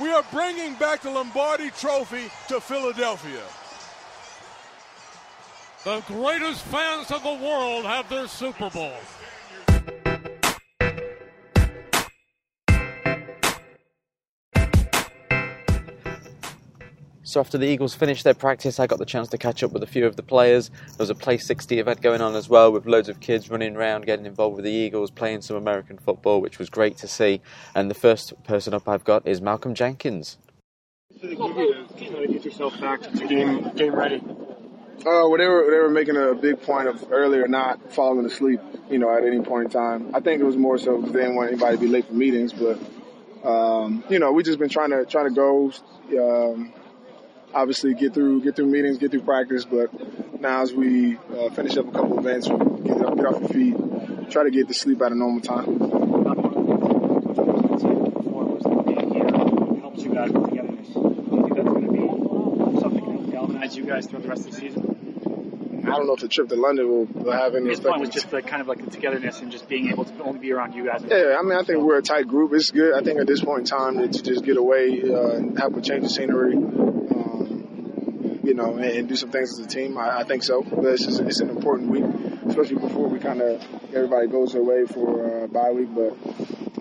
we are bringing back the Lombardi Trophy to Philadelphia. The greatest fans of the world have their Super Bowl. So after the Eagles finished their practice, I got the chance to catch up with a few of the players. There was a Play 60 event going on as well, with loads of kids running around, getting involved with the Eagles, playing some American football, which was great to see. And the first person up I've got is Malcolm Jenkins. get yourself back to game game ready. Uh, well, they were they were making a big point of earlier not falling asleep, you know, at any point in time. I think it was more so because they didn't want anybody to be late for meetings, but um, you know, we just been trying to trying to go, um, obviously get through get through meetings, get through practice, but now as we uh, finish up a couple events, get up, get off your feet, try to get to sleep at a normal time. You guys put together this. Do you think that's going to be something that will galvanize you guys throughout the rest of the season? I don't know if the trip to London will, will have any His point was just the kind of like the togetherness and just being able to only be around you guys. Yeah, I mean, I think we're a tight group. It's good. I think at this point in time to, to just get away uh, and have a change of scenery, you know, and, and do some things as a team. I, I think so. But it's, just, it's an important week, especially before we kind of everybody goes their way for uh, bye week. But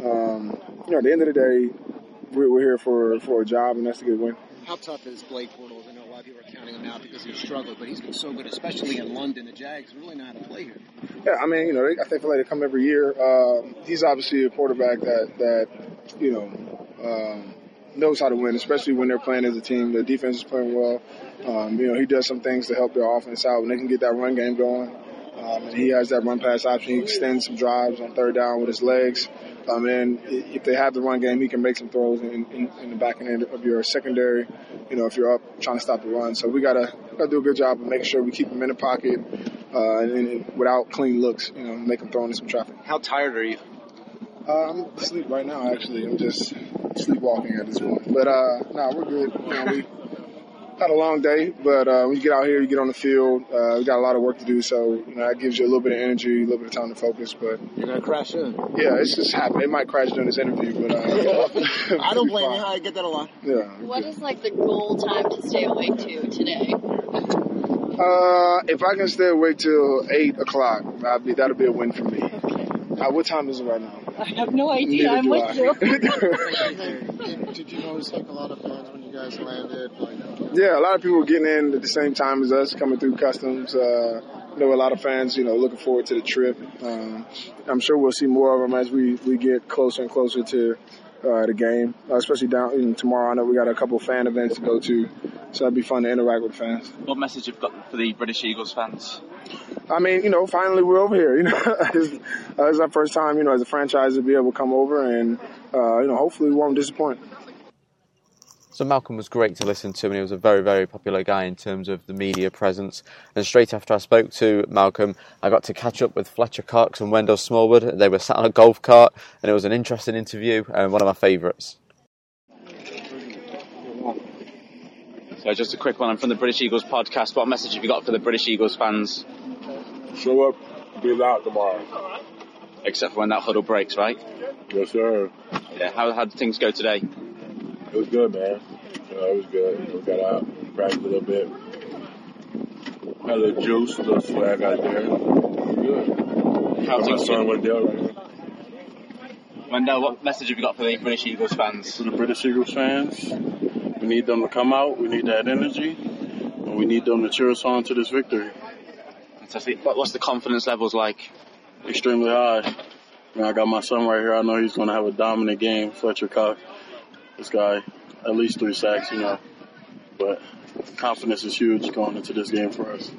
um, you know, at the end of the day, we're, we're here for for a job, and that's to get a win. How tough is Blake Bortles? I know a lot of people are counting him out because he struggled, but he's been so good, especially in London. The Jags really know how to play here. Yeah, I mean, you know, they, I think like they come every year. Um, he's obviously a quarterback that that you know um, knows how to win, especially when they're playing as a team. The defense is playing well. Um, you know, he does some things to help their offense out when they can get that run game going. Um, and he has that run pass option. He extends some drives on third down with his legs. Um, and if they have the run game, he can make some throws in, in, in the back end of your secondary. You know, if you're up trying to stop the run, so we gotta gotta do a good job of making sure we keep him in the pocket uh, and, and without clean looks. You know, make him throw into some traffic. How tired are you? Uh, I'm asleep right now. Actually, I'm just sleepwalking at this point. But uh, no, we're good. You know, we had a long day, but uh, when you get out here, you get on the field. Uh, we got a lot of work to do, so you know that gives you a little bit of energy, a little bit of time to focus. But You're gonna crash in. yeah, it's just happened. It might crash during this interview, but uh, I don't blame you. I get that a lot. Yeah. What is like the goal time to stay awake to today? Uh, if I can stay awake till eight o'clock, that'll be that'll be a win for me. Uh, what time is it right now? I have no idea. Neither I'm with you. Did you notice like a lot of fans when you guys landed? Like, Yeah, a lot of people were getting in at the same time as us, coming through customs. Uh, there were a lot of fans, you know, looking forward to the trip. Um, I'm sure we'll see more of them as we, we get closer and closer to uh, the game, uh, especially down in tomorrow. I know we got a couple fan events to go to, so it'd be fun to interact with fans. What message you've got for the British Eagles fans? I mean, you know, finally we're over here. You know, it's, uh, it's our first time, you know, as a franchise to be able to come over, and uh, you know, hopefully we won't disappoint. So Malcolm was great to listen to, and he was a very, very popular guy in terms of the media presence. And straight after I spoke to Malcolm, I got to catch up with Fletcher Cox and Wendell Smallwood. They were sat on a golf cart, and it was an interesting interview and one of my favourites. So just a quick one. I'm from the British Eagles podcast. What message have you got for the British Eagles fans? Show up, be loud tomorrow. Except for when that huddle breaks, right? Yes, sir. Yeah. How, how did things go today? It was good, man. You know, it was good. You know, we got out, practiced a little bit. Had a little juice, a little swag out there. Good. How's my things son been? Wendell right here. Wendell, what message have you got for the British Eagles fans? For the British Eagles fans, we need them to come out. We need that energy. And we need them to cheer us on to this victory. Fantastic. What's the confidence levels like? Extremely high. Man, I got my son right here. I know he's going to have a dominant game. Fletcher Cox. This guy, at least three sacks, you know. But confidence is huge going into this game for us.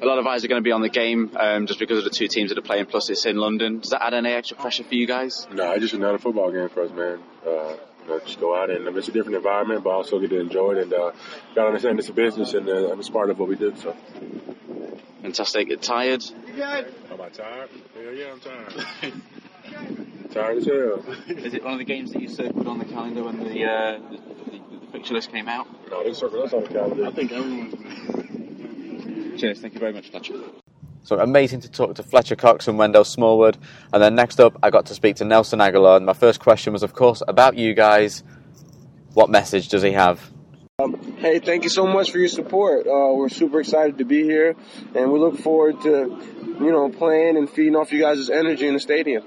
A lot of eyes are going to be on the game um, just because of the two teams that are playing. Plus, it's in London. Does that add any extra pressure for you guys? No, it's just another football game for us, man. Uh, you know, just go out and I it's a different environment, but also get to enjoy it and uh, got to understand it's a business and uh, I'm part of what we did. So. Fantastic. Tired? Am I tired? Hell yeah, I'm tired. tired as hell. Is it one of the games that you circled on the calendar when the, uh, the, the, the fixture list came out? No, they circled us on the calendar. I think everyone's Cheers. Thank you very much, Fletcher. So amazing to talk to Fletcher Cox and Wendell Smallwood. And then next up, I got to speak to Nelson Agholor. And my first question was, of course, about you guys. What message does he have? Um, hey, thank you so much for your support. Uh, we're super excited to be here, and we look forward to, you know, playing and feeding off you guys' energy in the stadium.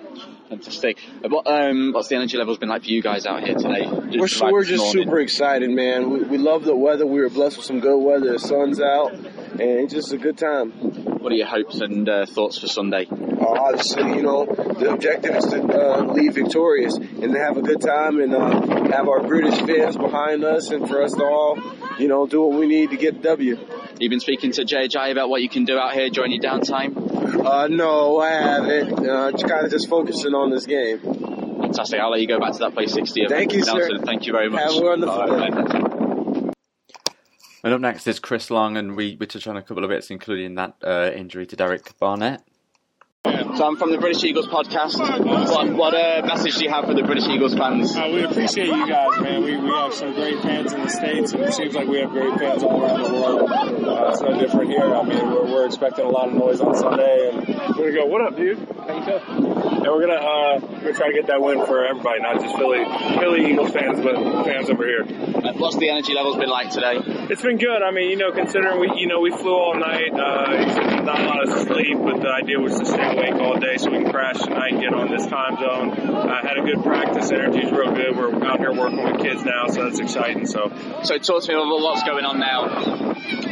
Fantastic. Uh, What, um, what's the energy levels been like for you guys out here today? We're, Just we're just super excited, man. We, we love the weather. We were blessed with some good weather. The sun's out, and it's just a good time. What are your hopes and uh, thoughts for Sunday? Uh, obviously, you know, the objective is to uh, leave victorious and to have a good time and uh, have our British fans behind us and for us to all, you know, do what we need to get the W. You've been speaking to JJ about what you can do out here during your downtime. Uh, no, I haven't. Uh, just kind of just focusing on this game. Fantastic. I'll let you go back to that play 60. Thank you, Nelson. sir. Thank you very much. Have a wonderful All right, day. And up next is Chris Long, and we, we touched on a couple of bits, including that uh, injury to Derek Barnett. So I'm from the British Eagles podcast. What, what uh, message do you have for the British Eagles fans? Uh, we appreciate you guys, man. We, we have some great fans in the States, and it seems like we have great fans all around the world. Uh, it's no different here. I mean, we're, we're expecting a lot of noise on Sunday, and we're going to go, what up, dude? How you doing? And we're going to uh, we're gonna try to get that win for everybody, not just Philly, Philly Eagles fans, but fans over here. Uh, what's the energy levels been like today? It's been good. I mean, you know, considering we, you know, we flew all night, uh, not a lot of sleep, but the idea was to stay awake all day so we can crash tonight and get on this time zone. Uh, had a good practice. Energy's real good. We're out here working with kids now, so that's exciting. So, So talk to me about what's going on now.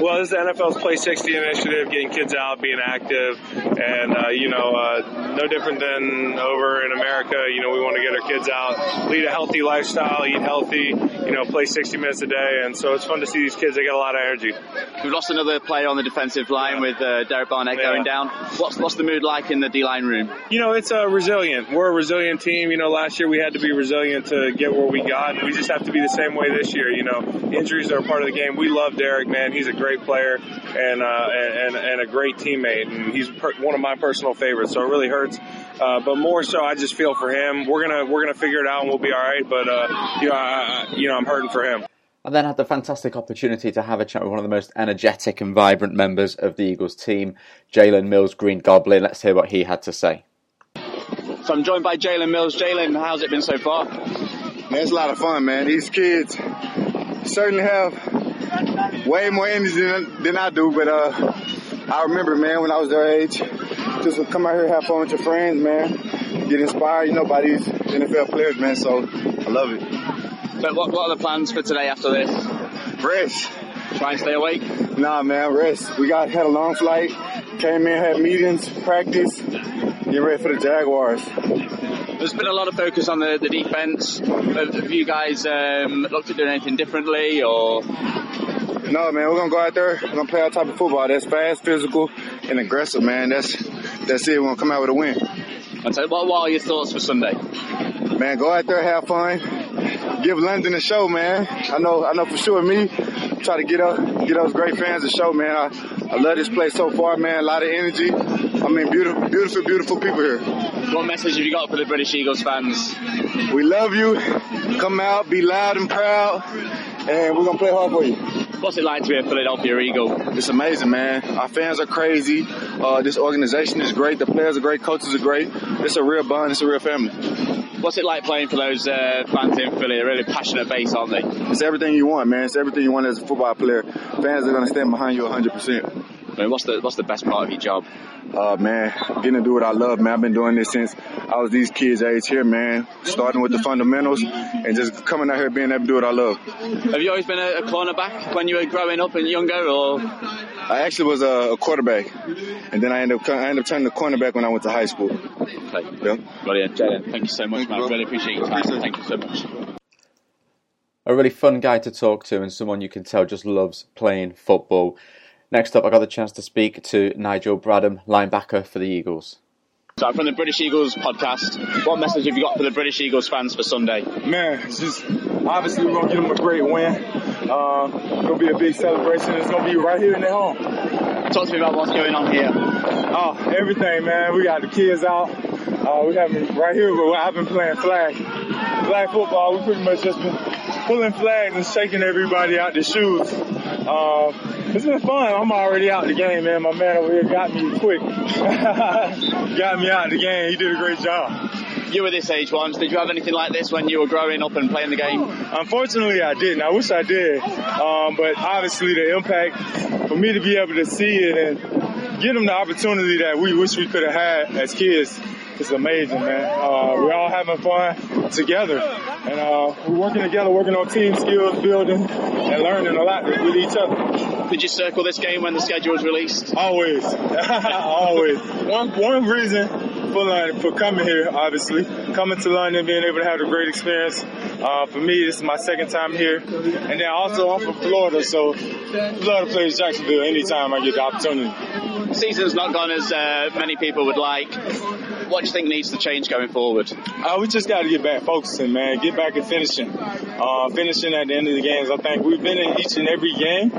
well, this is the NFL's Play 60 initiative, getting kids out, being active, and uh, you know, uh, no different than over in America. You know, we want to get our kids out, lead a healthy lifestyle, eat healthy, you know, play 60 minutes a day, and so it's fun to see these kids. They get a lot of energy. We've lost another player on the defensive line with uh, Derek Barnett Yeah. going down. What's what's the mood like in the D line room? You know, it's uh, resilient. We're a resilient team. You know, last year we had to be resilient to get where we got. We just have to be the same way this year. You know, injuries are a part of the game. We love Derek, man. He's a great player and uh, and and a great teammate, and he's per- one of my personal favorites. So it really hurts. Uh, but more so, I just feel for him. We're gonna we're gonna figure it out, and we'll be all right. But uh, you know, I, I- you know, I'm hurting for him. I then had the fantastic opportunity to have a chat with one of the most energetic and vibrant members of the Eagles team, Jalen Mills Green Goblin. Let's hear what he had to say. So I'm joined by Jalen Mills. Jalen, how's it been so far? Man, it's a lot of fun, man. These kids certainly have way more energy than, than I do, but uh, I remember, man, when I was their age, just to come out here and have fun with your friends, man. Get inspired, you know, by these NFL players, man. So I love it. So what, what are the plans for today after this? Rest. Try and stay awake? Nah, man, rest. We got had a long flight, came in, had meetings, practice, get ready for the Jaguars. There's been a lot of focus on the, the defense. Have, have you guys um, looked at doing anything differently or? No, man, we're gonna go out there. We're gonna play our type of football. That's fast, physical, and aggressive, man. That's that's it. We're gonna come out with a win. And so what, what are your thoughts for Sunday? Man, go out there, have fun, give London a show, man. I know, I know for sure. Me, try to get up, get those great fans a show, man. I, I love this place so far, man. A lot of energy. I mean, beautiful, beautiful, beautiful people here. What message have you got for the British Eagles fans? We love you. Come out, be loud and proud, and we're gonna play hard for you. What's it like to be a Philadelphia Eagle? It's amazing, man. Our fans are crazy. Uh, this organization is great. The players are great. Coaches are great. It's a real bond. It's a real family. What's it like playing for those uh, fans in Philly? A really passionate base, aren't they? It's everything you want, man. It's everything you want as a football player. Fans are gonna stand behind you 100%. I mean, what's the what's the best part of your job? Uh, man, getting to do what I love, man. I've been doing this since I was these kids' age here, man. Starting with the fundamentals and just coming out here being able to do what I love. Have you always been a, a cornerback when you were growing up and younger, or? I actually was a, a quarterback, and then I ended up I ended up turning to cornerback when I went to high school. Okay. Yeah. Brilliant, Jalen. Thank you so much, man. Really appreciate your time. Thank you so much. A really fun guy to talk to and someone you can tell just loves playing football. Next up, I got the chance to speak to Nigel Bradham, linebacker for the Eagles. So from the British Eagles podcast. What message have you got for the British Eagles fans for Sunday? Man, it's just obviously we're gonna give them a great win. Uh, it's gonna be a big celebration. It's gonna be right here in their home. Talk to me about what's going on here. Oh, everything, man. We got the kids out. Uh, we have been right here, but I've been playing flag, flag football. We pretty much just been pulling flags and shaking everybody out their shoes. Uh, it's been fun. I'm already out of the game, man. My man over here got me quick. got me out of the game. He did a great job. You were this age once. Did you have anything like this when you were growing up and playing the game? Unfortunately, I didn't. I wish I did. Um, but obviously, the impact for me to be able to see it and give them the opportunity that we wish we could have had as kids is amazing, man. Uh, we're all having fun together, and uh, we're working together, working on team skills, building, and learning a lot with each other. Did you circle this game when the schedule was released? Always, always. One one reason for for coming here, obviously, coming to London, being able to have a great experience. Uh, for me, this is my second time here, and then also I'm from Florida, so Florida plays Jacksonville anytime I get the opportunity. Season's not gone as uh, many people would like. What do you think needs to change going forward? Uh, we just got to get back focusing, man. Get back and finishing. Uh, finishing at the end of the games. I think we've been in each and every game.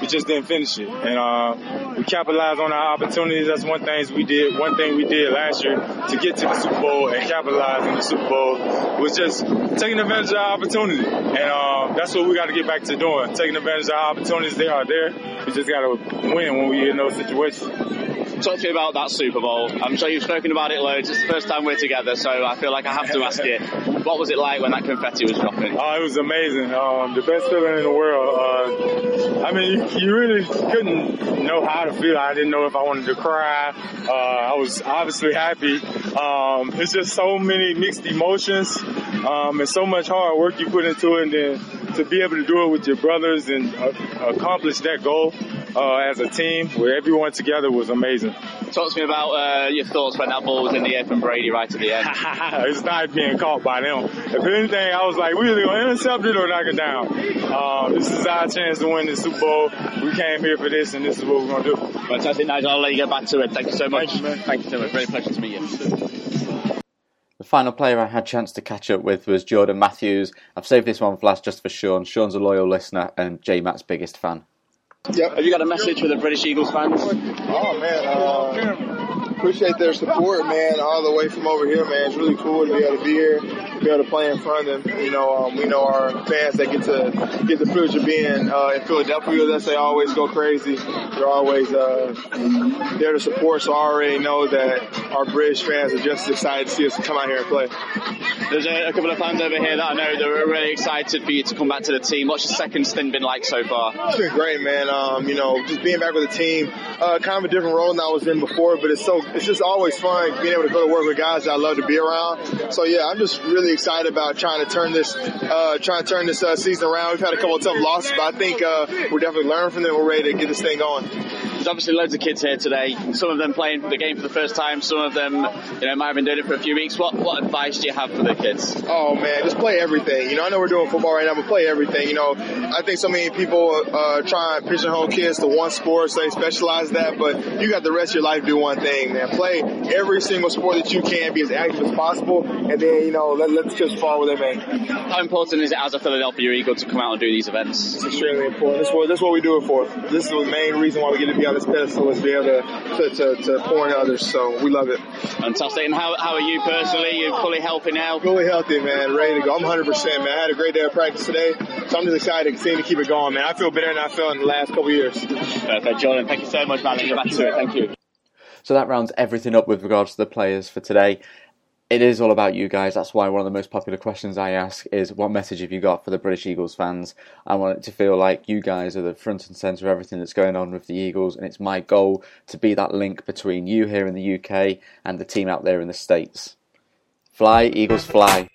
We just didn't finish it, and uh, we capitalized on our opportunities. That's one thing we did. One thing we did last year to get to the Super Bowl and capitalize in the Super Bowl was just taking advantage of our opportunity, and uh, that's what we got to get back to doing. Taking advantage of our opportunities. They are there. We just got to win when we're in those situations. Talk to me about that Super Bowl. I'm sure you've spoken about it loads. It's the first time we're together, so I feel like I have to ask you, what was it like when that confetti was dropping? Oh, it was amazing. Um, the best feeling in the world. Uh, I mean, you, you, really couldn't know how to feel. I didn't know if I wanted to cry. Uh, I was obviously happy. Um, it's just so many mixed emotions um, and so much hard work you put into it, and then to be able to do it with your brothers and uh, accomplish that goal uh, as a team with everyone together was amazing. Talk to me about uh, your thoughts when that ball was in the air from Brady right at the end. it's not being caught by them. If anything, I was like, we're either going to intercept it or knock it down. Uh, this is our chance to win the Super Bowl. We came here for this, and this is what we're going to do. Fantastic, Nigel. I'll let you get back to it. Thank you so much. Thank you, man. Thank you so much. Very pleasure to meet you. The final player I had a chance to catch up with was Jordan Matthews. I've saved this one for last just for Sean. Sean's a loyal listener and J Matt's biggest fan. Yep. Have you got a message for the British Eagles fans? Oh man, uh, appreciate their support, man, all the way from over here, man. It's really cool to be able to be here, to be able to play in front of them. You know, um, we know our fans that get to get the privilege of being uh, in Philadelphia. That they always go crazy. They're always uh, there to support. So I already know that our British fans are just as excited to see us come out here and play. There's a, a couple of fans over here that I know that are really excited for you to come back to the team. What's your second stint been like so far? It's been great, man. Um, you know, just being back with the team, uh, kind of a different role than I was in before, but it's so it's just always fun being able to go to work with guys that I love to be around. So yeah, I'm just really excited about trying to turn this uh, trying to turn this uh, season around. We've had a couple of tough losses, but I think uh, we're definitely learning from them. We're ready to get this thing going. There's obviously loads of kids here today. Some of them playing the game for the first time. Some of them, you know, might have been doing it for a few weeks. What what advice do you have for the kids? Oh man, just play everything. You know, I know we're doing football right now, but play everything. You know, I think so many people uh, try and pigeonhole kids to one sport, so they specialize that. But you got the rest of your life to do one thing, man. Play every single sport that you can, be as active as possible, and then you know let, let's just fall with it, man. How important is it as a Philadelphia Eagle to come out and do these events? It's extremely important. That's what that's what we do it for. This is the main reason why we get to be on this pedestal is be able to to, to, to pour into others. So we love it. Fantastic. And how, how are you personally? You're fully healthy now? Fully healthy, man. Ready to go. I'm 100%, man. I had a great day of practice today, so I'm just excited to continue to keep it going, man. I feel better than I felt in the last couple years. Perfect, Jordan. Thank you so much, man. Get back to it. Thank you. So that rounds everything up with regards to the players for today. It is all about you guys. That's why one of the most popular questions I ask is what message have you got for the British Eagles fans? I want it to feel like you guys are the front and centre of everything that's going on with the Eagles, and it's my goal to be that link between you here in the UK and the team out there in the States. Fly, Eagles, fly.